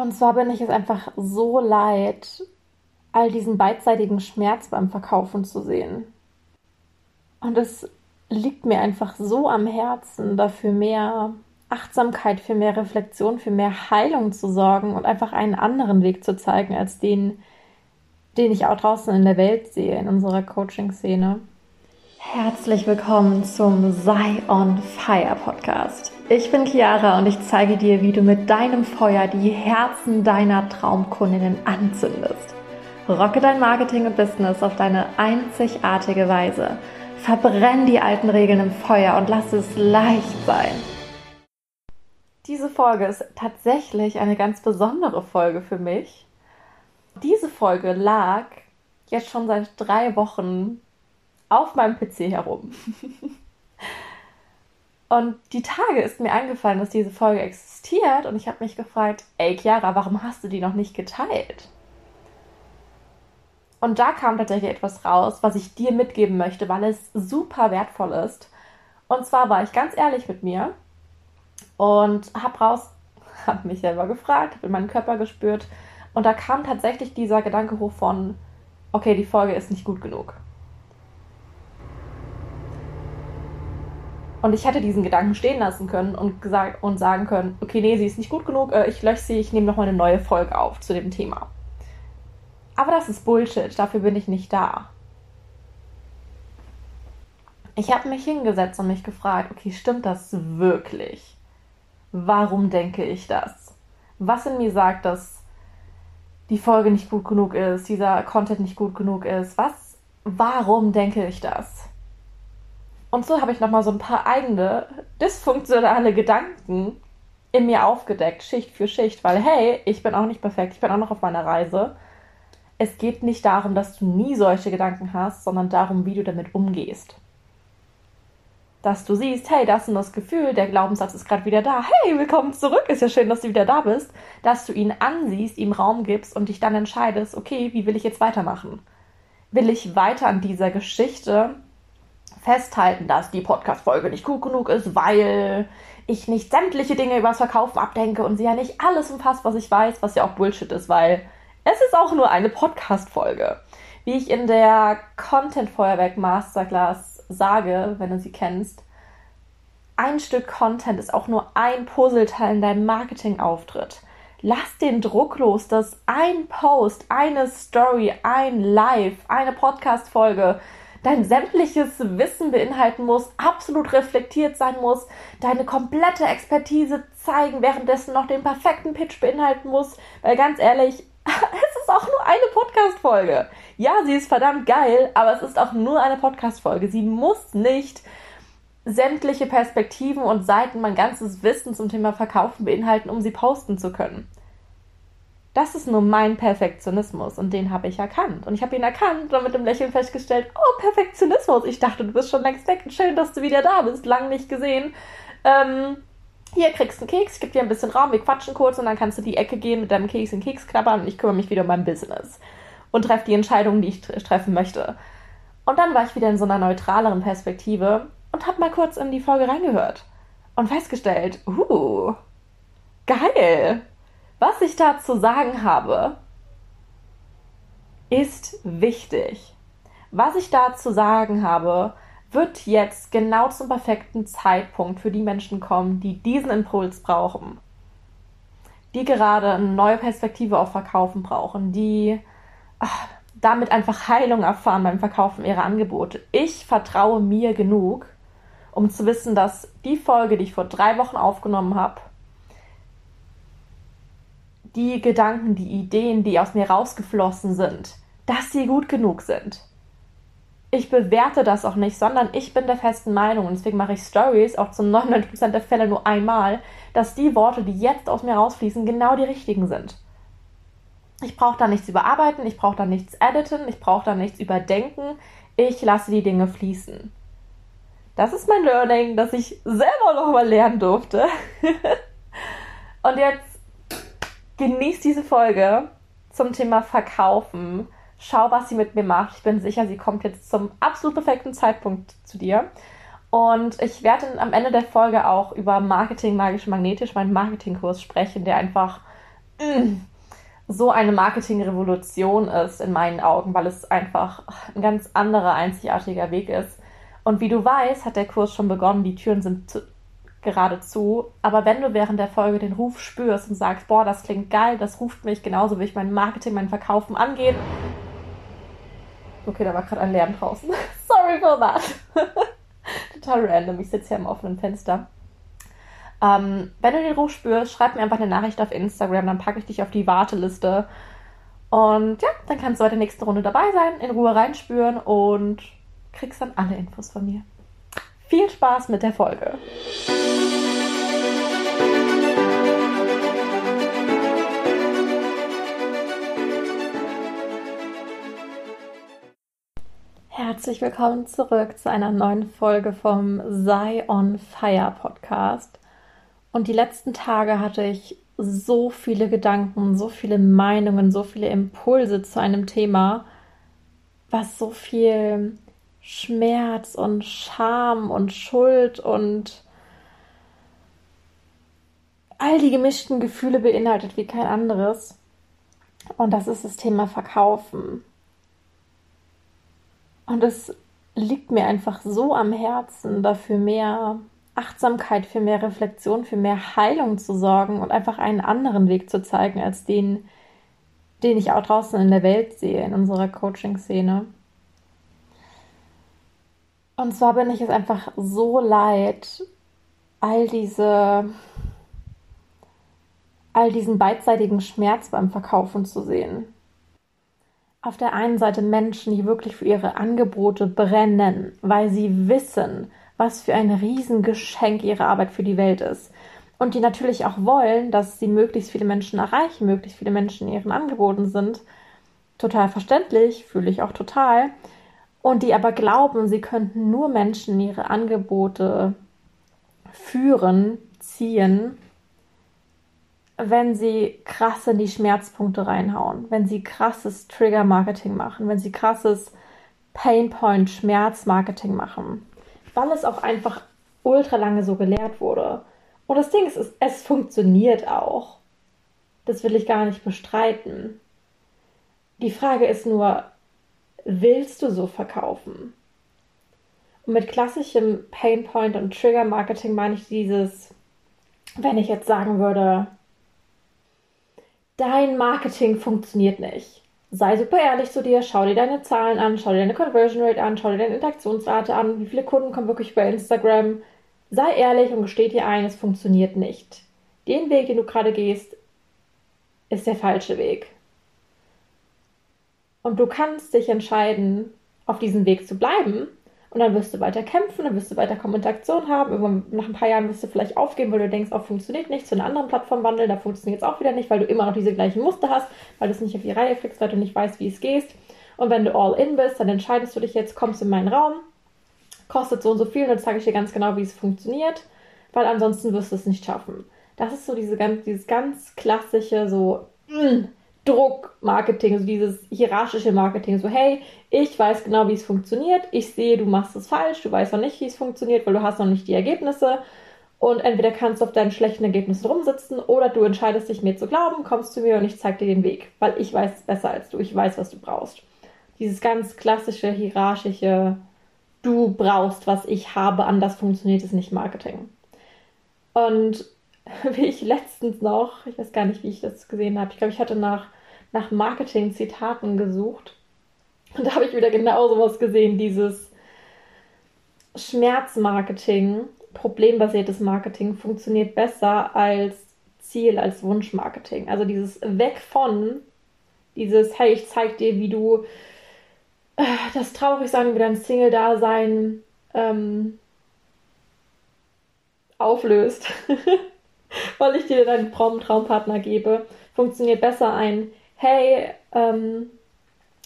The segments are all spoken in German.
Und zwar bin ich es einfach so leid, all diesen beidseitigen Schmerz beim Verkaufen zu sehen. Und es liegt mir einfach so am Herzen, dafür mehr Achtsamkeit, für mehr Reflexion, für mehr Heilung zu sorgen und einfach einen anderen Weg zu zeigen als den, den ich auch draußen in der Welt sehe, in unserer Coaching-Szene. Herzlich willkommen zum Sei on Fire Podcast. Ich bin Chiara und ich zeige dir, wie du mit deinem Feuer die Herzen deiner Traumkundinnen anzündest. Rocke dein Marketing und Business auf deine einzigartige Weise. Verbrenn die alten Regeln im Feuer und lass es leicht sein. Diese Folge ist tatsächlich eine ganz besondere Folge für mich. Diese Folge lag jetzt schon seit drei Wochen auf meinem PC herum. und die Tage ist mir eingefallen, dass diese Folge existiert und ich habe mich gefragt, ey Chiara, warum hast du die noch nicht geteilt? Und da kam tatsächlich etwas raus, was ich dir mitgeben möchte, weil es super wertvoll ist. Und zwar war ich ganz ehrlich mit mir und habe raus, habe mich selber gefragt, habe in meinen Körper gespürt und da kam tatsächlich dieser Gedanke hoch von, okay, die Folge ist nicht gut genug. Und ich hätte diesen Gedanken stehen lassen können und, gesagt, und sagen können, okay, nee, sie ist nicht gut genug, äh, ich lösche sie, ich nehme nochmal eine neue Folge auf zu dem Thema. Aber das ist Bullshit, dafür bin ich nicht da. Ich habe mich hingesetzt und mich gefragt, okay, stimmt das wirklich? Warum denke ich das? Was in mir sagt, dass die Folge nicht gut genug ist, dieser Content nicht gut genug ist? Was, warum denke ich das? Und so habe ich nochmal so ein paar eigene dysfunktionale Gedanken in mir aufgedeckt, Schicht für Schicht, weil hey, ich bin auch nicht perfekt, ich bin auch noch auf meiner Reise. Es geht nicht darum, dass du nie solche Gedanken hast, sondern darum, wie du damit umgehst. Dass du siehst, hey, das ist das Gefühl, der Glaubenssatz ist gerade wieder da. Hey, willkommen zurück, ist ja schön, dass du wieder da bist. Dass du ihn ansiehst, ihm Raum gibst und dich dann entscheidest, okay, wie will ich jetzt weitermachen? Will ich weiter an dieser Geschichte festhalten, dass die Podcast-Folge nicht gut genug ist, weil ich nicht sämtliche Dinge übers Verkaufen abdenke und sie ja nicht alles umfasst, was ich weiß, was ja auch Bullshit ist, weil es ist auch nur eine Podcast-Folge. Wie ich in der Content-Feuerwerk Masterclass sage, wenn du sie kennst, ein Stück Content ist auch nur ein Puzzleteil in deinem Marketing-Auftritt. Lass den Druck los, dass ein Post, eine Story, ein Live, eine Podcast-Folge dein sämtliches Wissen beinhalten muss, absolut reflektiert sein muss, deine komplette Expertise zeigen, währenddessen noch den perfekten Pitch beinhalten muss, weil ganz ehrlich, es ist auch nur eine Podcast-Folge. Ja, sie ist verdammt geil, aber es ist auch nur eine Podcast-Folge. Sie muss nicht sämtliche Perspektiven und Seiten, mein ganzes Wissen zum Thema Verkaufen beinhalten, um sie posten zu können. Das ist nur mein Perfektionismus und den habe ich erkannt. Und ich habe ihn erkannt und mit dem Lächeln festgestellt, oh, Perfektionismus. Ich dachte, du bist schon längst weg. Schön, dass du wieder da bist. Lang nicht gesehen. Ähm, hier kriegst du einen Keks, ich gebe dir ein bisschen Raum, wir quatschen kurz und dann kannst du die Ecke gehen mit deinem Keks in Keks knabbern und ich kümmere mich wieder um mein Business und treffe die Entscheidungen, die ich treffen möchte. Und dann war ich wieder in so einer neutraleren Perspektive und habe mal kurz in die Folge reingehört und festgestellt, uh, geil. Was ich da zu sagen habe, ist wichtig. Was ich da zu sagen habe, wird jetzt genau zum perfekten Zeitpunkt für die Menschen kommen, die diesen Impuls brauchen. Die gerade eine neue Perspektive auf Verkaufen brauchen, die ach, damit einfach Heilung erfahren beim Verkaufen ihrer Angebote. Ich vertraue mir genug, um zu wissen, dass die Folge, die ich vor drei Wochen aufgenommen habe, die Gedanken, die Ideen, die aus mir rausgeflossen sind, dass sie gut genug sind. Ich bewerte das auch nicht, sondern ich bin der festen Meinung und deswegen mache ich Stories auch zu 99% der Fälle nur einmal, dass die Worte, die jetzt aus mir rausfließen, genau die richtigen sind. Ich brauche da nichts überarbeiten, ich brauche da nichts editen, ich brauche da nichts überdenken, ich lasse die Dinge fließen. Das ist mein Learning, das ich selber noch mal lernen durfte. und jetzt genießt diese Folge zum Thema Verkaufen. Schau, was sie mit mir macht. Ich bin sicher, sie kommt jetzt zum absolut perfekten Zeitpunkt zu dir. Und ich werde am Ende der Folge auch über Marketing magisch magnetisch, meinen Marketingkurs sprechen, der einfach so eine Marketingrevolution ist in meinen Augen, weil es einfach ein ganz anderer, einzigartiger Weg ist. Und wie du weißt, hat der Kurs schon begonnen, die Türen sind zu, gerade zu. Aber wenn du während der Folge den Ruf spürst und sagst, boah, das klingt geil, das ruft mich genauso, wie ich mein Marketing, mein Verkaufen angehen. Okay, da war gerade ein Lärm draußen. Sorry for that. Total random. Ich sitze hier am offenen Fenster. Ähm, wenn du den Ruf spürst, schreib mir einfach eine Nachricht auf Instagram, dann packe ich dich auf die Warteliste. Und ja, dann kannst du bei der nächsten Runde dabei sein, in Ruhe reinspüren und kriegst dann alle Infos von mir. Viel Spaß mit der Folge. Herzlich willkommen zurück zu einer neuen Folge vom Sei on Fire Podcast. Und die letzten Tage hatte ich so viele Gedanken, so viele Meinungen, so viele Impulse zu einem Thema, was so viel Schmerz und Scham und Schuld und all die gemischten Gefühle beinhaltet wie kein anderes. Und das ist das Thema Verkaufen. Und es liegt mir einfach so am Herzen, dafür mehr Achtsamkeit, für mehr Reflexion, für mehr Heilung zu sorgen und einfach einen anderen Weg zu zeigen als den, den ich auch draußen in der Welt sehe, in unserer Coaching-Szene. Und zwar bin ich es einfach so leid, all diese, all diesen beidseitigen Schmerz beim Verkaufen zu sehen. Auf der einen Seite Menschen, die wirklich für ihre Angebote brennen, weil sie wissen, was für ein Riesengeschenk ihre Arbeit für die Welt ist. Und die natürlich auch wollen, dass sie möglichst viele Menschen erreichen, möglichst viele Menschen in ihren Angeboten sind. Total verständlich, fühle ich auch total. Und die aber glauben, sie könnten nur Menschen in ihre Angebote führen, ziehen, wenn sie krass in die Schmerzpunkte reinhauen, wenn sie krasses Trigger-Marketing machen, wenn sie krasses Painpoint-Schmerz-Marketing machen weil es auch einfach ultra lange so gelehrt wurde. Und das Ding ist, es, es funktioniert auch. Das will ich gar nicht bestreiten. Die Frage ist nur, willst du so verkaufen? Und mit klassischem Painpoint und Trigger Marketing meine ich dieses, wenn ich jetzt sagen würde, dein Marketing funktioniert nicht sei super ehrlich zu dir, schau dir deine Zahlen an, schau dir deine Conversion Rate an, schau dir deine Interaktionsrate an, wie viele Kunden kommen wirklich über Instagram. Sei ehrlich und gesteh dir ein, es funktioniert nicht. Den Weg, den du gerade gehst, ist der falsche Weg. Und du kannst dich entscheiden, auf diesem Weg zu bleiben und dann wirst du weiter kämpfen, dann wirst du weiter Kommunikation haben. Nach ein paar Jahren wirst du vielleicht aufgeben, weil du denkst, oh, funktioniert nicht, zu einer anderen Plattform wandeln, da funktioniert es auch wieder nicht, weil du immer noch diese gleichen Muster hast, weil du es nicht auf die Reihe kriegst, weil du nicht weißt, wie es geht. Und wenn du all in bist, dann entscheidest du dich jetzt, kommst in meinen Raum, kostet so und so viel, und dann zeige ich dir ganz genau, wie es funktioniert, weil ansonsten wirst du es nicht schaffen. Das ist so diese ganz, dieses ganz klassische, so, mm, Druckmarketing, so dieses hierarchische Marketing, so hey, ich weiß genau, wie es funktioniert, ich sehe, du machst es falsch, du weißt noch nicht, wie es funktioniert, weil du hast noch nicht die Ergebnisse und entweder kannst du auf deinen schlechten Ergebnissen rumsitzen oder du entscheidest dich mir zu glauben, kommst zu mir und ich zeige dir den Weg, weil ich weiß es besser als du, ich weiß, was du brauchst. Dieses ganz klassische hierarchische, du brauchst, was ich habe, anders funktioniert es nicht Marketing. Und wie ich letztens noch, ich weiß gar nicht, wie ich das gesehen habe, ich glaube, ich hatte nach, nach Marketing-Zitaten gesucht. Und da habe ich wieder genau sowas gesehen, dieses Schmerzmarketing, problembasiertes Marketing funktioniert besser als Ziel, als Wunschmarketing. Also dieses Weg von, dieses, hey, ich zeig dir, wie du äh, das Traurigsein über dein Single-Dasein ähm, auflöst. weil ich dir deinen Traum Traumpartner gebe, funktioniert besser ein, hey, ähm,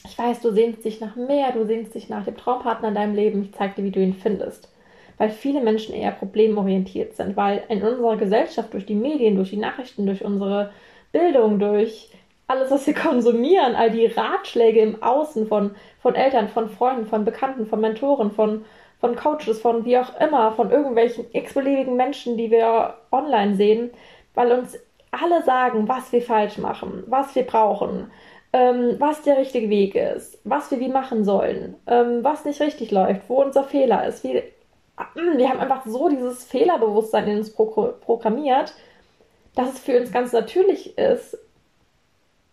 ich weiß, du sehnst dich nach mehr, du sehnst dich nach dem Traumpartner in deinem Leben, ich zeig dir, wie du ihn findest. Weil viele Menschen eher problemorientiert sind, weil in unserer Gesellschaft durch die Medien, durch die Nachrichten, durch unsere Bildung, durch alles, was wir konsumieren, all die Ratschläge im Außen von, von Eltern, von Freunden, von Bekannten, von Mentoren, von von Coaches, von wie auch immer, von irgendwelchen x-beliebigen Menschen, die wir online sehen, weil uns alle sagen, was wir falsch machen, was wir brauchen, ähm, was der richtige Weg ist, was wir wie machen sollen, ähm, was nicht richtig läuft, wo unser Fehler ist. Wir, wir haben einfach so dieses Fehlerbewusstsein in uns pro programmiert, dass es für uns ganz natürlich ist,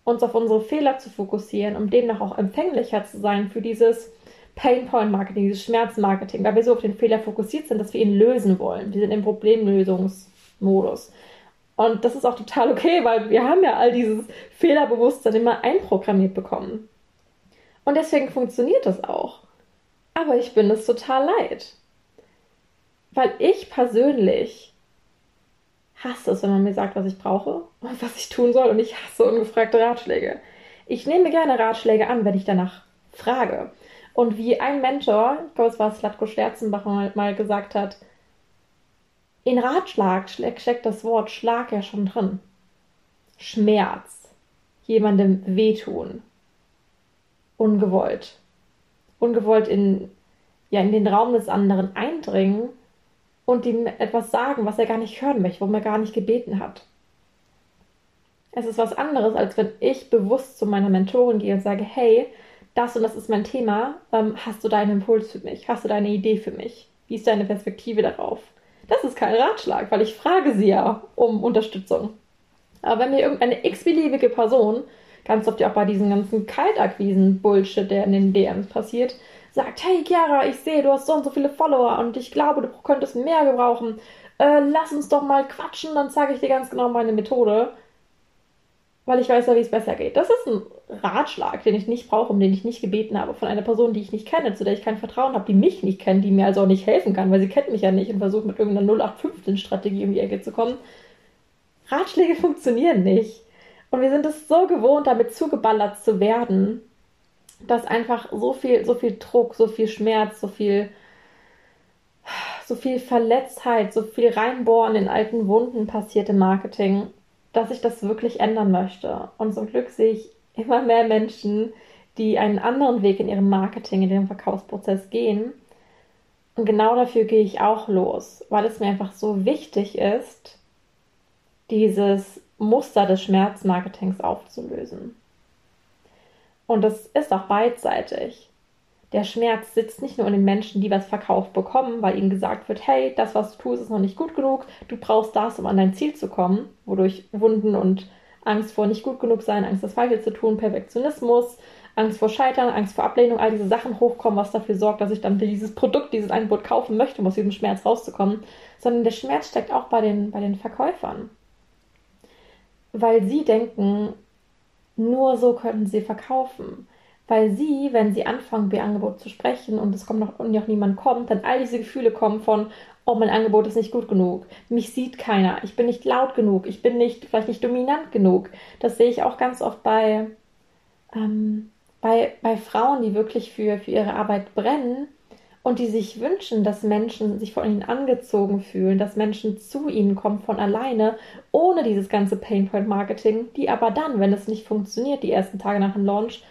uns auf unsere Fehler zu fokussieren, um demnach auch empfänglicher zu sein für dieses Painpoint-Marketing, dieses Schmerzmarketing, weil wir so auf den Fehler fokussiert sind, dass wir ihn lösen wollen. Wir sind im Problemlösungsmodus. Und das ist auch total okay, weil wir haben ja all dieses Fehlerbewusstsein immer einprogrammiert bekommen. Und deswegen funktioniert das auch. Aber ich bin es total leid. Weil ich persönlich hasse es, wenn man mir sagt, was ich brauche und was ich tun soll. Und ich hasse ungefragte Ratschläge. Ich nehme gerne Ratschläge an, wenn ich danach frage. Und wie ein Mentor, ich glaube, es war Slatko Sterzenbach, mal, mal gesagt hat, in Ratschlag steckt das Wort Schlag ja schon drin. Schmerz. Jemandem wehtun. Ungewollt. Ungewollt in, ja, in den Raum des anderen eindringen und ihm etwas sagen, was er gar nicht hören möchte, worum er gar nicht gebeten hat. Es ist was anderes, als wenn ich bewusst zu meiner Mentorin gehe und sage, hey, das und das ist mein Thema, ähm, hast du deinen Impuls für mich? Hast du deine Idee für mich? Wie ist deine Perspektive darauf? Das ist kein Ratschlag, weil ich frage sie ja um Unterstützung. Aber wenn mir irgendeine x-beliebige Person, ganz oft ja auch bei diesen ganzen Kaltakquisen-Bullshit, der in den DMs passiert, sagt, hey Chiara, ich sehe, du hast so und so viele Follower und ich glaube, du könntest mehr gebrauchen. Äh, lass uns doch mal quatschen, dann zeige ich dir ganz genau meine Methode weil ich weiß ja, wie es besser geht. Das ist ein Ratschlag, den ich nicht brauche, um den ich nicht gebeten habe, von einer Person, die ich nicht kenne, zu der ich kein Vertrauen habe, die mich nicht kennt, die mir also auch nicht helfen kann, weil sie kennt mich ja nicht und versucht mit irgendeiner 0815-Strategie um die Ecke zu kommen. Ratschläge funktionieren nicht. Und wir sind es so gewohnt, damit zugeballert zu werden, dass einfach so viel, so viel Druck, so viel Schmerz, so viel, so viel Verletztheit, so viel Reinbohren in alten Wunden passiert im Marketing dass ich das wirklich ändern möchte. Und zum Glück sehe ich immer mehr Menschen, die einen anderen Weg in ihrem Marketing, in ihrem Verkaufsprozess gehen. Und genau dafür gehe ich auch los, weil es mir einfach so wichtig ist, dieses Muster des Schmerzmarketings aufzulösen. Und das ist auch beidseitig der Schmerz sitzt nicht nur in den Menschen, die was verkauft bekommen, weil ihnen gesagt wird, hey, das, was du tust, ist noch nicht gut genug, du brauchst das, um an dein Ziel zu kommen, wodurch Wunden und Angst vor nicht gut genug sein, Angst, das Falsche zu tun, Perfektionismus, Angst vor Scheitern, Angst vor Ablehnung, all diese Sachen hochkommen, was dafür sorgt, dass ich dann dieses Produkt, dieses Angebot kaufen möchte, um aus diesem Schmerz rauszukommen, sondern der Schmerz steckt auch bei den, bei den Verkäufern. Weil sie denken, nur so könnten sie verkaufen weil sie, wenn sie anfangen, über ihr Angebot zu sprechen und es kommt noch, noch niemand kommt, dann all diese Gefühle kommen von, oh, mein Angebot ist nicht gut genug, mich sieht keiner, ich bin nicht laut genug, ich bin nicht, vielleicht nicht dominant genug. Das sehe ich auch ganz oft bei, ähm, bei, bei Frauen, die wirklich für, für ihre Arbeit brennen und die sich wünschen, dass Menschen sich von ihnen angezogen fühlen, dass Menschen zu ihnen kommen von alleine, ohne dieses ganze Painpoint-Marketing, die aber dann, wenn es nicht funktioniert, die ersten Tage nach dem Launch,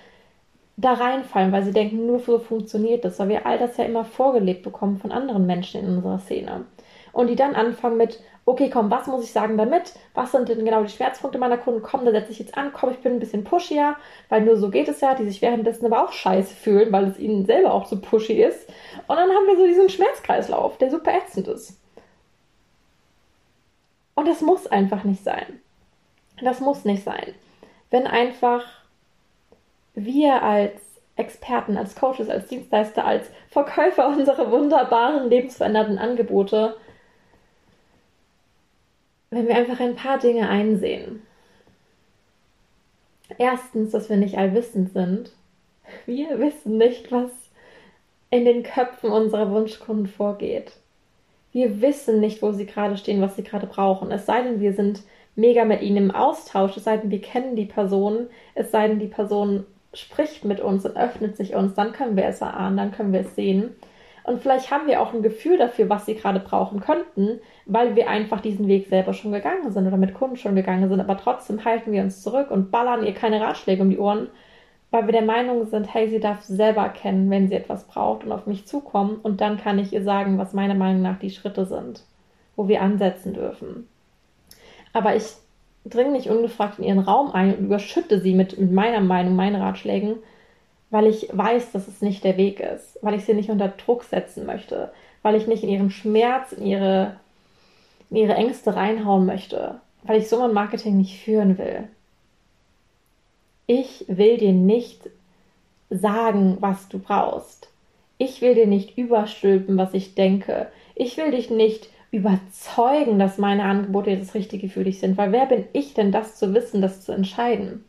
da reinfallen, weil sie denken, nur so funktioniert das, weil wir all das ja immer vorgelebt bekommen von anderen Menschen in unserer Szene. Und die dann anfangen mit, okay, komm, was muss ich sagen damit? Was sind denn genau die Schmerzpunkte meiner Kunden? Komm, da setze ich jetzt an, komm, ich bin ein bisschen pushier, weil nur so geht es ja, die sich währenddessen aber auch scheiße fühlen, weil es ihnen selber auch so pushy ist. Und dann haben wir so diesen Schmerzkreislauf, der super ätzend ist. Und das muss einfach nicht sein. Das muss nicht sein. Wenn einfach wir als Experten, als Coaches, als Dienstleister, als Verkäufer unserer wunderbaren, lebensverändernden Angebote, wenn wir einfach ein paar Dinge einsehen. Erstens, dass wir nicht allwissend sind. Wir wissen nicht, was in den Köpfen unserer Wunschkunden vorgeht. Wir wissen nicht, wo sie gerade stehen, was sie gerade brauchen. Es sei denn, wir sind mega mit ihnen im Austausch, es sei denn, wir kennen die Person, es sei denn, die Person spricht mit uns und öffnet sich uns, dann können wir es erahnen, dann können wir es sehen. Und vielleicht haben wir auch ein Gefühl dafür, was sie gerade brauchen könnten, weil wir einfach diesen Weg selber schon gegangen sind oder mit Kunden schon gegangen sind. Aber trotzdem halten wir uns zurück und ballern ihr keine Ratschläge um die Ohren, weil wir der Meinung sind, hey, sie darf selber erkennen, wenn sie etwas braucht und auf mich zukommen. Und dann kann ich ihr sagen, was meiner Meinung nach die Schritte sind, wo wir ansetzen dürfen. Aber ich dringe nicht ungefragt in ihren Raum ein und überschütte sie mit, mit meiner Meinung, meinen Ratschlägen, weil ich weiß, dass es nicht der Weg ist, weil ich sie nicht unter Druck setzen möchte, weil ich nicht in ihren Schmerz, in ihre, in ihre Ängste reinhauen möchte, weil ich so ein Marketing nicht führen will. Ich will dir nicht sagen, was du brauchst. Ich will dir nicht überstülpen, was ich denke. Ich will dich nicht überzeugen, dass meine Angebote das Richtige für dich sind, weil wer bin ich denn, das zu wissen, das zu entscheiden?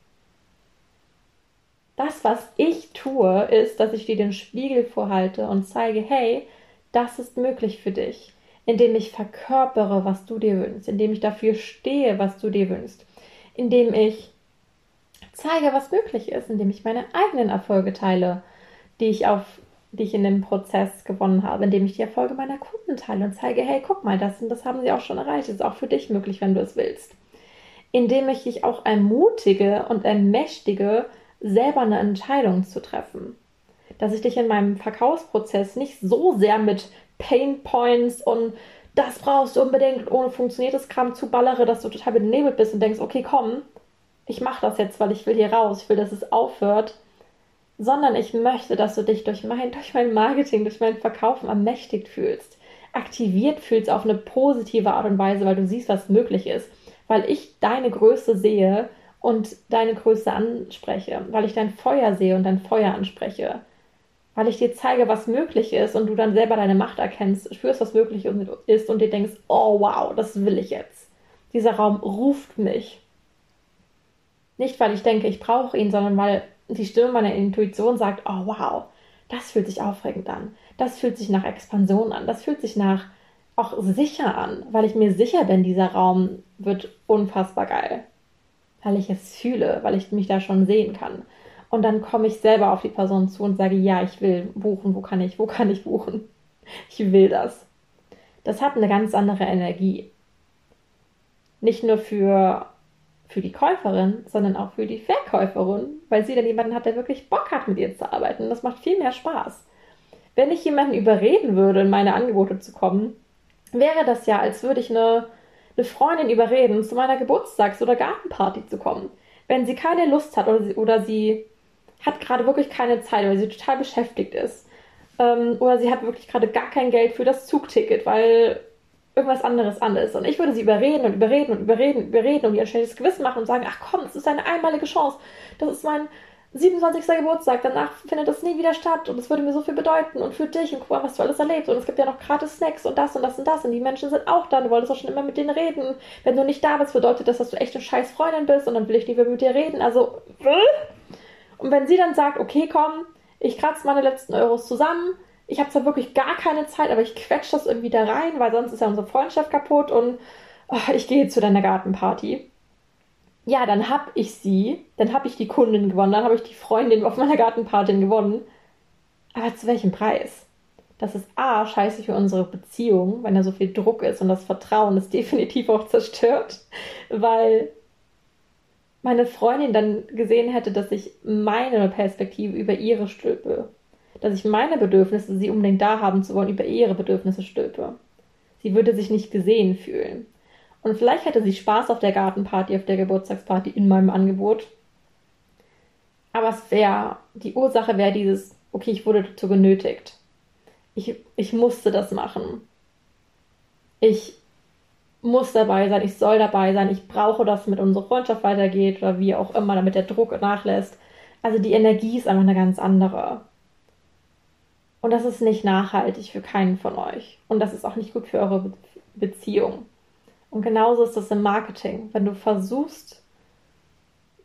Das, was ich tue, ist, dass ich dir den Spiegel vorhalte und zeige, hey, das ist möglich für dich, indem ich verkörpere, was du dir wünschst, indem ich dafür stehe, was du dir wünschst, indem ich zeige, was möglich ist, indem ich meine eigenen Erfolge teile, die ich auf die ich in dem Prozess gewonnen habe, indem ich die Erfolge meiner Kunden teile und zeige, hey, guck mal, das und das haben sie auch schon erreicht, das ist auch für dich möglich, wenn du es willst. Indem ich dich auch ermutige und ermächtige, selber eine Entscheidung zu treffen. Dass ich dich in meinem Verkaufsprozess nicht so sehr mit Pain Points und das brauchst du unbedingt ohne funktioniertes Kram zuballere, dass du total benebelt bist und denkst, okay, komm, ich mache das jetzt, weil ich will hier raus, ich will, dass es aufhört, sondern ich möchte, dass du dich durch mein, durch mein Marketing, durch mein Verkaufen ermächtigt fühlst, aktiviert fühlst auf eine positive Art und Weise, weil du siehst, was möglich ist, weil ich deine Größe sehe und deine Größe anspreche, weil ich dein Feuer sehe und dein Feuer anspreche, weil ich dir zeige, was möglich ist und du dann selber deine Macht erkennst, spürst, was möglich ist und dir denkst, oh wow, das will ich jetzt. Dieser Raum ruft mich. Nicht, weil ich denke, ich brauche ihn, sondern weil die Stimme meiner Intuition sagt, oh wow, das fühlt sich aufregend an. Das fühlt sich nach Expansion an. Das fühlt sich nach auch sicher an, weil ich mir sicher bin, dieser Raum wird unfassbar geil. Weil ich es fühle, weil ich mich da schon sehen kann. Und dann komme ich selber auf die Person zu und sage, ja, ich will buchen, wo kann ich, wo kann ich buchen? Ich will das. Das hat eine ganz andere Energie. Nicht nur für für die Käuferin, sondern auch für die Verkäuferin, weil sie dann jemanden hat, der wirklich Bock hat, mit ihr zu arbeiten. Das macht viel mehr Spaß. Wenn ich jemanden überreden würde, in meine Angebote zu kommen, wäre das ja, als würde ich eine, eine Freundin überreden, zu meiner Geburtstags- oder Gartenparty zu kommen. Wenn sie keine Lust hat oder sie, oder sie hat gerade wirklich keine Zeit, weil sie total beschäftigt ist. Ähm, oder sie hat wirklich gerade gar kein Geld für das Zugticket, weil irgendwas anderes an ist. Und ich würde sie überreden und überreden und überreden und überreden und ihr ein schlechtes Gewissen machen und sagen, ach komm, es ist eine einmalige Chance. Das ist mein 27. Geburtstag, danach findet das nie wieder statt und es würde mir so viel bedeuten und für dich und guck mal, was du alles erlebst und es gibt ja noch gratis Snacks und das und das und das und die Menschen sind auch da, du wolltest auch schon immer mit denen reden. Wenn du nicht da bist, bedeutet das, dass du echt eine scheiß Freundin bist und dann will ich nie mehr mit dir reden. Also, und wenn sie dann sagt, okay, komm, ich kratze meine letzten Euros zusammen, ich habe zwar wirklich gar keine Zeit, aber ich quetsche das irgendwie da rein, weil sonst ist ja unsere Freundschaft kaputt und oh, ich gehe zu deiner Gartenparty. Ja, dann habe ich sie, dann habe ich die Kundin gewonnen, dann habe ich die Freundin auf meiner Gartenparty gewonnen. Aber zu welchem Preis? Das ist A, scheiße für unsere Beziehung, wenn da so viel Druck ist und das Vertrauen ist definitiv auch zerstört, weil meine Freundin dann gesehen hätte, dass ich meine Perspektive über ihre stülpe dass ich meine Bedürfnisse, sie unbedingt da haben zu wollen, über ihre Bedürfnisse stülpe. Sie würde sich nicht gesehen fühlen. Und vielleicht hätte sie Spaß auf der Gartenparty, auf der Geburtstagsparty in meinem Angebot. Aber es wäre, die Ursache wäre dieses, okay, ich wurde dazu genötigt. Ich, ich musste das machen. Ich muss dabei sein, ich soll dabei sein, ich brauche das, damit unsere Freundschaft weitergeht oder wie auch immer, damit der Druck nachlässt. Also die Energie ist einfach eine ganz andere. Und das ist nicht nachhaltig für keinen von euch. Und das ist auch nicht gut für eure Be Beziehung. Und genauso ist das im Marketing. Wenn du versuchst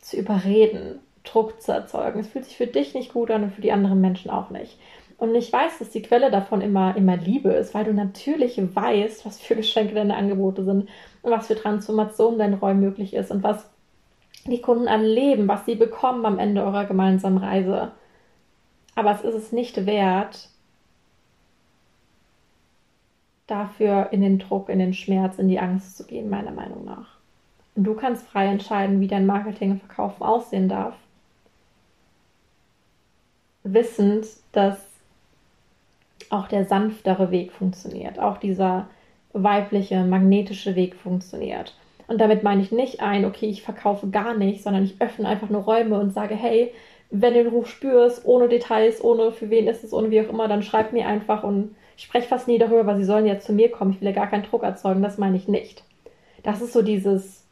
zu überreden, Druck zu erzeugen, es fühlt sich für dich nicht gut an und für die anderen Menschen auch nicht. Und ich weiß, dass die Quelle davon immer, immer Liebe ist, weil du natürlich weißt, was für Geschenke deine Angebote sind und was für Transformation dein Räumen möglich ist und was die Kunden erleben, was sie bekommen am Ende eurer gemeinsamen Reise. Aber es ist es nicht wert, dafür in den Druck, in den Schmerz, in die Angst zu gehen, meiner Meinung nach. Und du kannst frei entscheiden, wie dein Marketing und Verkaufen aussehen darf. Wissend, dass auch der sanftere Weg funktioniert, auch dieser weibliche, magnetische Weg funktioniert. Und damit meine ich nicht ein, okay, ich verkaufe gar nicht, sondern ich öffne einfach nur Räume und sage, hey, wenn du den Ruf spürst, ohne Details, ohne für wen ist es, ohne wie auch immer, dann schreib mir einfach und ich spreche fast nie darüber, weil sie sollen ja zu mir kommen. Ich will ja gar keinen Druck erzeugen, das meine ich nicht. Das ist so dieses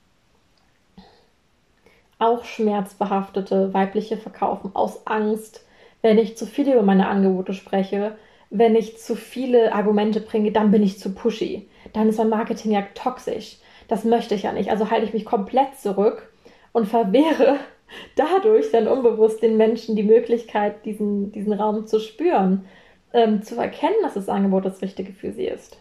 auch schmerzbehaftete weibliche Verkaufen aus Angst, wenn ich zu viel über meine Angebote spreche, wenn ich zu viele Argumente bringe, dann bin ich zu pushy. Dann ist mein Marketing ja toxisch. Das möchte ich ja nicht. Also halte ich mich komplett zurück und verwehre dadurch dann unbewusst den Menschen die Möglichkeit, diesen, diesen Raum zu spüren, ähm, zu erkennen, dass das Angebot das Richtige für sie ist.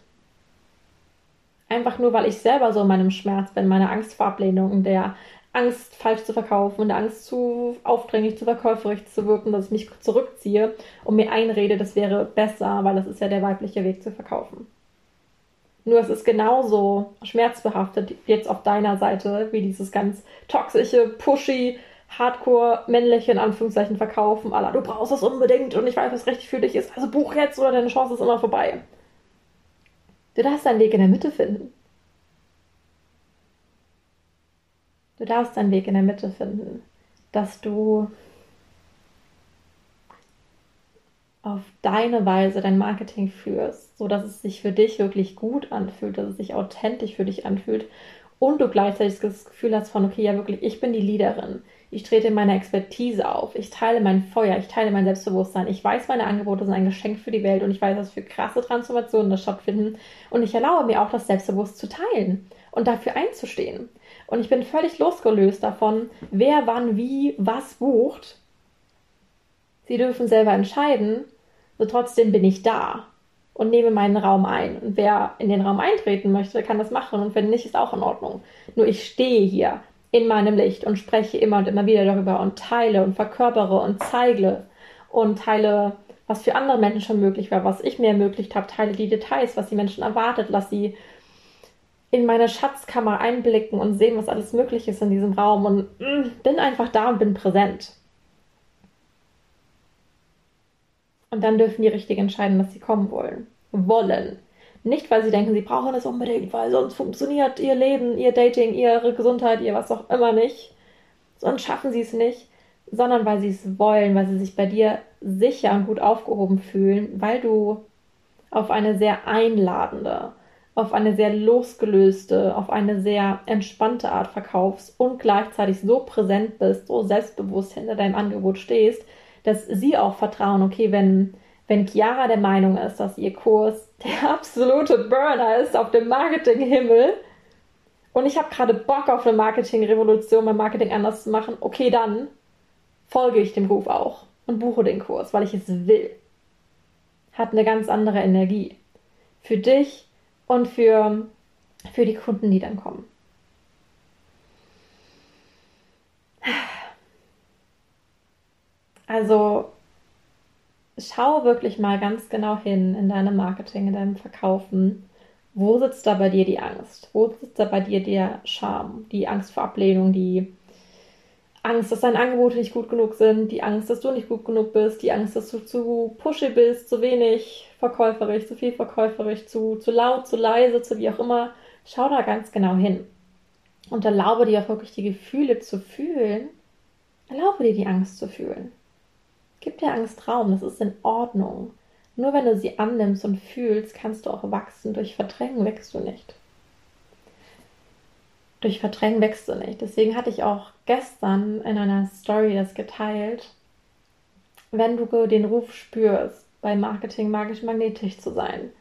Einfach nur, weil ich selber so in meinem Schmerz bin, meine Angst vor Ablehnung, in der Angst, falsch zu verkaufen, in der Angst, zu aufdringlich, zu verkäuferisch zu wirken, dass ich mich zurückziehe und mir einrede, das wäre besser, weil das ist ja der weibliche Weg zu verkaufen. Nur es ist genauso schmerzbehaftet jetzt auf deiner Seite wie dieses ganz toxische, pushy, hardcore männliche in Anführungszeichen verkaufen. Alla, du brauchst das unbedingt und ich weiß, was richtig für dich ist. Also buch jetzt oder deine Chance ist immer vorbei. Du darfst deinen Weg in der Mitte finden. Du darfst deinen Weg in der Mitte finden, dass du auf deine Weise dein Marketing führst, so dass es sich für dich wirklich gut anfühlt, dass es sich authentisch für dich anfühlt und du gleichzeitig das Gefühl hast von, okay, ja wirklich, ich bin die Leaderin. Ich trete meine Expertise auf. Ich teile mein Feuer. Ich teile mein Selbstbewusstsein. Ich weiß, meine Angebote sind ein Geschenk für die Welt und ich weiß, was für krasse Transformationen da stattfinden. Und ich erlaube mir auch, das selbstbewusst zu teilen und dafür einzustehen. Und ich bin völlig losgelöst davon, wer wann wie was bucht. Sie dürfen selber entscheiden, so trotzdem bin ich da und nehme meinen Raum ein. Und wer in den Raum eintreten möchte, kann das machen und wenn nicht, ist auch in Ordnung. Nur ich stehe hier in meinem Licht und spreche immer und immer wieder darüber und teile und verkörpere und zeige und teile, was für andere Menschen schon möglich war, was ich mir ermöglicht habe, teile die Details, was die Menschen erwartet, lass sie in meine Schatzkammer einblicken und sehen, was alles möglich ist in diesem Raum und mm, bin einfach da und bin präsent. Und dann dürfen die richtig entscheiden, dass sie kommen wollen. Wollen. Nicht, weil sie denken, sie brauchen es unbedingt, weil sonst funktioniert ihr Leben, ihr Dating, ihre Gesundheit, ihr was auch immer nicht. Sonst schaffen sie es nicht. Sondern weil sie es wollen, weil sie sich bei dir sicher und gut aufgehoben fühlen, weil du auf eine sehr einladende, auf eine sehr losgelöste, auf eine sehr entspannte Art verkaufst und gleichzeitig so präsent bist, so selbstbewusst hinter deinem Angebot stehst, dass sie auch vertrauen, okay, wenn, wenn Chiara der Meinung ist, dass ihr Kurs der absolute Burner ist auf dem Marketinghimmel und ich habe gerade Bock auf eine Marketingrevolution, mein Marketing anders zu machen, okay, dann folge ich dem Ruf auch und buche den Kurs, weil ich es will. Hat eine ganz andere Energie. Für dich und für, für die Kunden, die dann kommen. Also schau wirklich mal ganz genau hin in deinem Marketing, in deinem Verkaufen. Wo sitzt da bei dir die Angst? Wo sitzt da bei dir der Charme, die Angst vor Ablehnung, die Angst, dass deine Angebote nicht gut genug sind, die Angst, dass du nicht gut genug bist, die Angst, dass du zu pushy bist, zu wenig verkäuferisch, zu viel verkäuferisch, zu, zu laut, zu leise, zu wie auch immer. Schau da ganz genau hin. Und erlaube dir auch wirklich die Gefühle zu fühlen. Erlaube dir die Angst zu fühlen. Gib der Angst Raum, das ist in Ordnung. Nur wenn du sie annimmst und fühlst, kannst du auch wachsen. Durch Verdrängen wächst du nicht. Durch Verdrängen wächst du nicht. Deswegen hatte ich auch gestern in einer Story das geteilt. Wenn du den Ruf spürst, bei Marketing magisch magnetisch zu sein,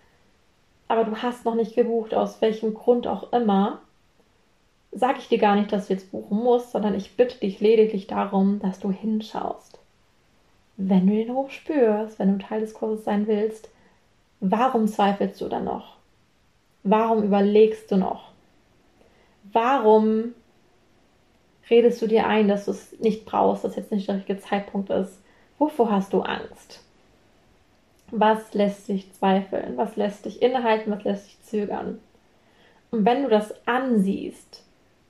aber du hast noch nicht gebucht, aus welchem Grund auch immer, sage ich dir gar nicht, dass du jetzt buchen musst, sondern ich bitte dich lediglich darum, dass du hinschaust wenn du den Ruf spürst, wenn du Teil des Kurses sein willst, warum zweifelst du dann noch? Warum überlegst du noch? Warum redest du dir ein, dass du es nicht brauchst, dass jetzt nicht der richtige Zeitpunkt ist? Wovor hast du Angst? Was lässt dich zweifeln? Was lässt dich innehalten? Was lässt dich zögern? Und wenn du das ansiehst,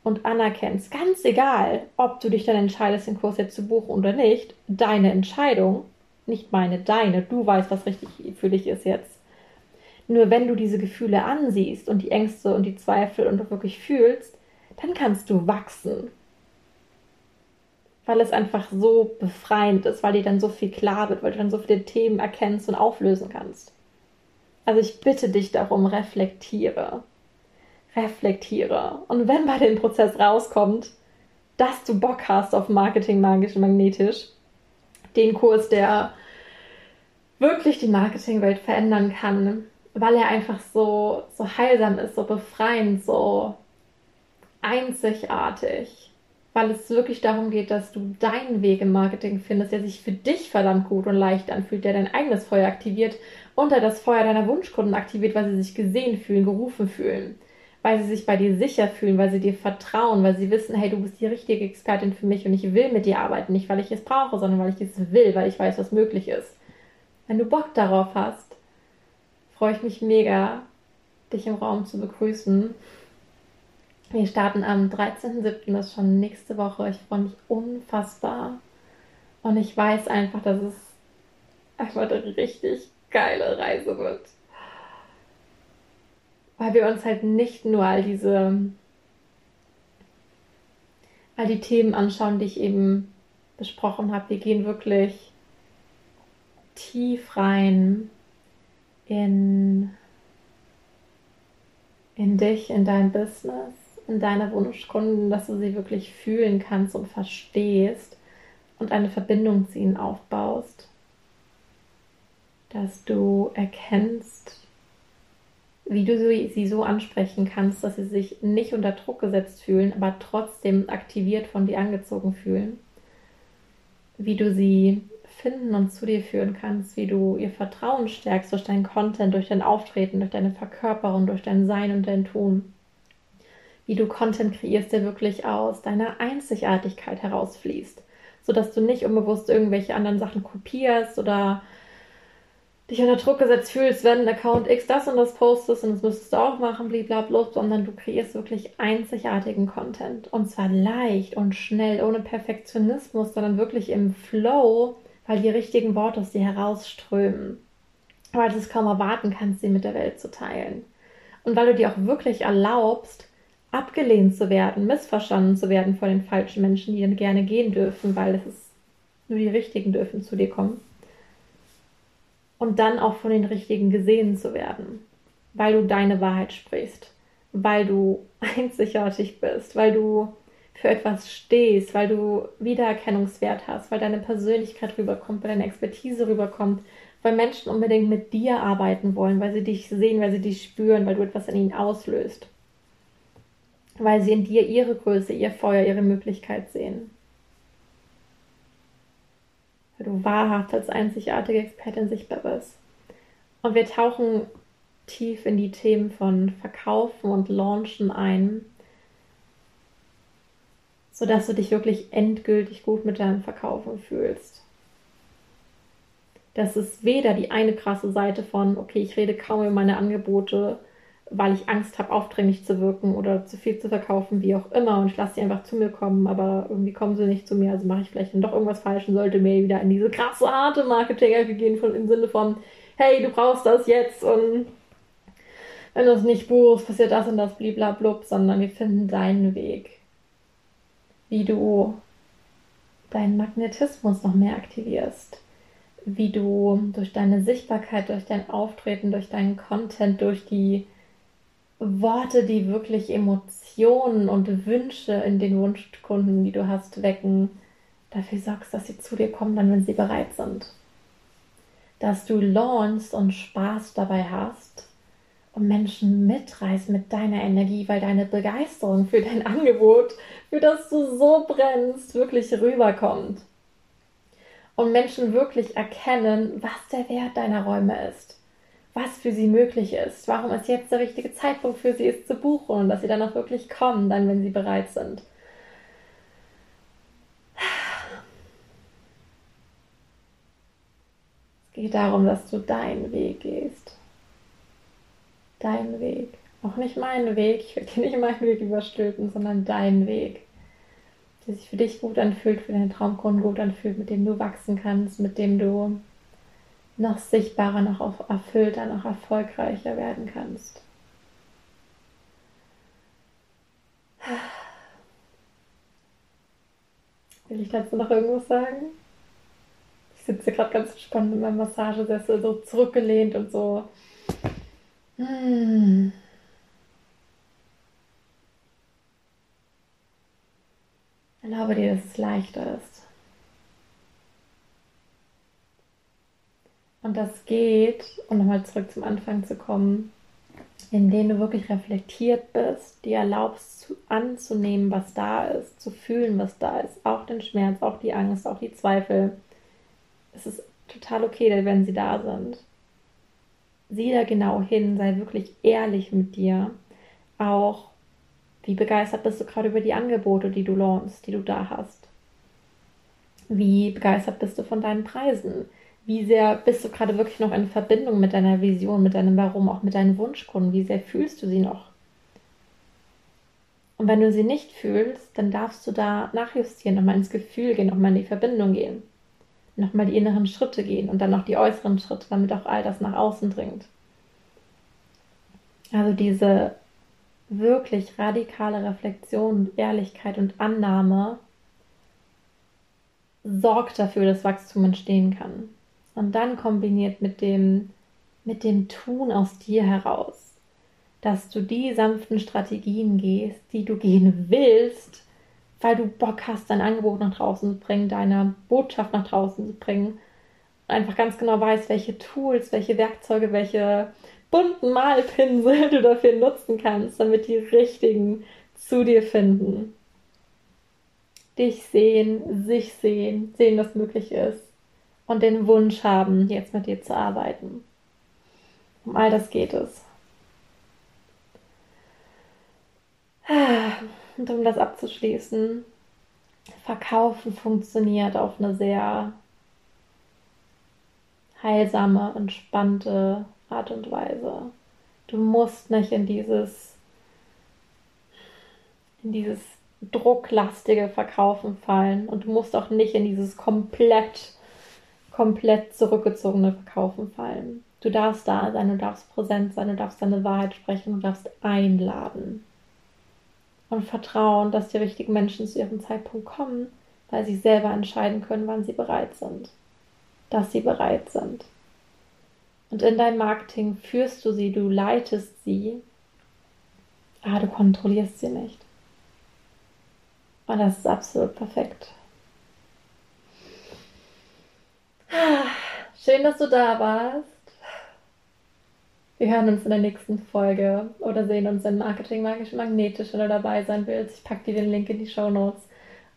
und anerkennst, ganz egal, ob du dich dann entscheidest, den Kurs jetzt zu buchen oder nicht, deine Entscheidung, nicht meine, deine, du weißt, was richtig für dich ist jetzt. Nur wenn du diese Gefühle ansiehst und die Ängste und die Zweifel und wirklich fühlst, dann kannst du wachsen. Weil es einfach so befreiend ist, weil dir dann so viel klar wird, weil du dann so viele Themen erkennst und auflösen kannst. Also ich bitte dich darum, reflektiere. Reflektiere. Und wenn bei dem Prozess rauskommt, dass du Bock hast auf Marketing magisch und magnetisch, den Kurs, der wirklich die Marketingwelt verändern kann, weil er einfach so, so heilsam ist, so befreiend, so einzigartig. Weil es wirklich darum geht, dass du deinen Weg im Marketing findest, der sich für dich verdammt gut und leicht anfühlt, der dein eigenes Feuer aktiviert und der das Feuer deiner Wunschkunden aktiviert, weil sie sich gesehen fühlen, gerufen fühlen weil sie sich bei dir sicher fühlen, weil sie dir vertrauen, weil sie wissen, hey, du bist die richtige Expertin für mich und ich will mit dir arbeiten, nicht weil ich es brauche, sondern weil ich es will, weil ich weiß, was möglich ist. Wenn du Bock darauf hast, freue ich mich mega, dich im Raum zu begrüßen. Wir starten am 13.07., das ist schon nächste Woche. Ich freue mich unfassbar. Und ich weiß einfach, dass es einfach eine richtig geile Reise wird weil wir uns halt nicht nur all diese, all die Themen anschauen, die ich eben besprochen habe. Wir gehen wirklich tief rein in, in dich, in dein Business, in deine Wunschkunden, dass du sie wirklich fühlen kannst und verstehst und eine Verbindung zu ihnen aufbaust. Dass du erkennst, wie du sie so ansprechen kannst, dass sie sich nicht unter Druck gesetzt fühlen, aber trotzdem aktiviert von dir angezogen fühlen. Wie du sie finden und zu dir führen kannst, wie du ihr Vertrauen stärkst durch deinen Content, durch dein Auftreten, durch deine Verkörperung, durch dein Sein und dein Tun. Wie du Content kreierst, der wirklich aus deiner Einzigartigkeit herausfließt, sodass du nicht unbewusst irgendwelche anderen Sachen kopierst oder dich unter Druck gesetzt fühlst, wenn Account X das und das postest und das müsstest du auch machen, blablabla, sondern du kreierst wirklich einzigartigen Content. Und zwar leicht und schnell, ohne Perfektionismus, sondern wirklich im Flow, weil die richtigen Worte aus dir herausströmen. Weil du es kaum erwarten kannst, sie mit der Welt zu teilen. Und weil du dir auch wirklich erlaubst, abgelehnt zu werden, missverstanden zu werden von den falschen Menschen, die dann gerne gehen dürfen, weil es ist nur die richtigen dürfen zu dir kommen und dann auch von den Richtigen gesehen zu werden, weil du deine Wahrheit sprichst, weil du einzigartig bist, weil du für etwas stehst, weil du Wiedererkennungswert hast, weil deine Persönlichkeit rüberkommt, weil deine Expertise rüberkommt, weil Menschen unbedingt mit dir arbeiten wollen, weil sie dich sehen, weil sie dich spüren, weil du etwas in ihnen auslöst, weil sie in dir ihre Größe, ihr Feuer, ihre Möglichkeit sehen weil du wahrhaft als einzigartige Expertin sichtbar bist. Und wir tauchen tief in die Themen von Verkaufen und Launchen ein, sodass du dich wirklich endgültig gut mit deinem Verkaufen fühlst. Das ist weder die eine krasse Seite von, okay, ich rede kaum über meine Angebote, weil ich Angst habe, aufdringlich zu wirken oder zu viel zu verkaufen, wie auch immer. Und ich lasse sie einfach zu mir kommen, aber irgendwie kommen sie nicht zu mir. Also mache ich vielleicht dann doch irgendwas falsch und sollte mir wieder in diese krasse harte Marketing-Ecke gehen, von, im Sinne von, hey, du brauchst das jetzt und wenn du es nicht buchst, passiert das und das, bliblablub, sondern wir finden deinen Weg, wie du deinen Magnetismus noch mehr aktivierst wie du durch deine Sichtbarkeit, durch dein Auftreten, durch deinen Content, durch die Worte, die wirklich Emotionen und Wünsche in den Wunschkunden, die du hast, wecken, dafür sorgst, dass sie zu dir kommen, dann, wenn sie bereit sind. Dass du launchst und Spaß dabei hast und Menschen mitreißt mit deiner Energie, weil deine Begeisterung für dein Angebot, für das du so brennst, wirklich rüberkommt. Und Menschen wirklich erkennen, was der Wert deiner Räume ist was für sie möglich ist, warum es jetzt der richtige Zeitpunkt für sie ist zu buchen und dass sie dann auch wirklich kommen, dann wenn sie bereit sind. Es geht darum, dass du deinen Weg gehst. Deinen Weg. Auch nicht meinen Weg. Ich will dir nicht meinen Weg überstülpen, sondern deinen Weg. Der sich für dich gut anfühlt, für deinen Traumkunden gut anfühlt, mit dem du wachsen kannst, mit dem du noch sichtbarer, noch erfüllter, noch erfolgreicher werden kannst. Will ich dazu noch irgendwas sagen? Ich sitze gerade ganz entspannt in meinem Massagesessel, so zurückgelehnt und so. Hm. Erlaube dir, dass es leichter ist. Und das geht, um nochmal zurück zum Anfang zu kommen, indem du wirklich reflektiert bist, dir erlaubst zu, anzunehmen, was da ist, zu fühlen, was da ist, auch den Schmerz, auch die Angst, auch die Zweifel. Es ist total okay, wenn sie da sind. Sieh da genau hin, sei wirklich ehrlich mit dir. Auch, wie begeistert bist du gerade über die Angebote, die du launchst, die du da hast? Wie begeistert bist du von deinen Preisen? Wie sehr bist du gerade wirklich noch in Verbindung mit deiner Vision, mit deinem Warum, auch mit deinen Wunschkunden? Wie sehr fühlst du sie noch? Und wenn du sie nicht fühlst, dann darfst du da nachjustieren, nochmal ins Gefühl gehen, nochmal in die Verbindung gehen, nochmal die inneren Schritte gehen und dann noch die äußeren Schritte, damit auch all das nach außen dringt. Also diese wirklich radikale Reflexion Ehrlichkeit und Annahme sorgt dafür, dass Wachstum entstehen kann. Und dann kombiniert mit dem, mit dem Tun aus dir heraus, dass du die sanften Strategien gehst, die du gehen willst, weil du Bock hast, dein Angebot nach draußen zu bringen, deine Botschaft nach draußen zu bringen. Und einfach ganz genau weißt, welche Tools, welche Werkzeuge, welche bunten Malpinsel du dafür nutzen kannst, damit die richtigen zu dir finden. Dich sehen, sich sehen, sehen, was möglich ist und den Wunsch haben, jetzt mit dir zu arbeiten. Um all das geht es. Und um das abzuschließen, Verkaufen funktioniert auf eine sehr heilsame, entspannte Art und Weise. Du musst nicht in dieses, in dieses drucklastige Verkaufen fallen und du musst auch nicht in dieses komplett komplett zurückgezogene Verkaufen fallen. Du darfst da sein, du darfst präsent sein, du darfst deine Wahrheit sprechen, du darfst einladen. Und vertrauen, dass die richtigen Menschen zu ihrem Zeitpunkt kommen, weil sie selber entscheiden können, wann sie bereit sind. Dass sie bereit sind. Und in dein Marketing führst du sie, du leitest sie, aber du kontrollierst sie nicht. Und das ist absolut perfekt. Schön, dass du da warst. Wir hören uns in der nächsten Folge oder sehen uns in Marketing Magisch Magnetisch, wenn du dabei sein willst. Ich packe dir den Link in die Show Notes.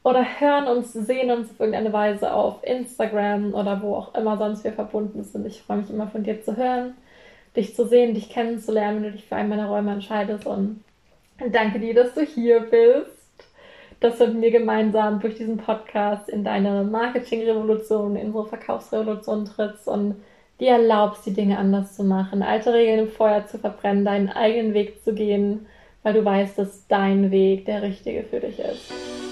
Oder hören uns, sehen uns auf irgendeine Weise auf Instagram oder wo auch immer sonst wir verbunden sind. Ich freue mich immer von dir zu hören, dich zu sehen, dich kennenzulernen, wenn du dich für einen meiner Räume entscheidest. Und danke dir, dass du hier bist dass du mit mir gemeinsam durch diesen Podcast in deine Marketing-Revolution, in unsere Verkaufsrevolution trittst und dir erlaubst, die Dinge anders zu machen, alte Regeln im Feuer zu verbrennen, deinen eigenen Weg zu gehen, weil du weißt, dass dein Weg der richtige für dich ist.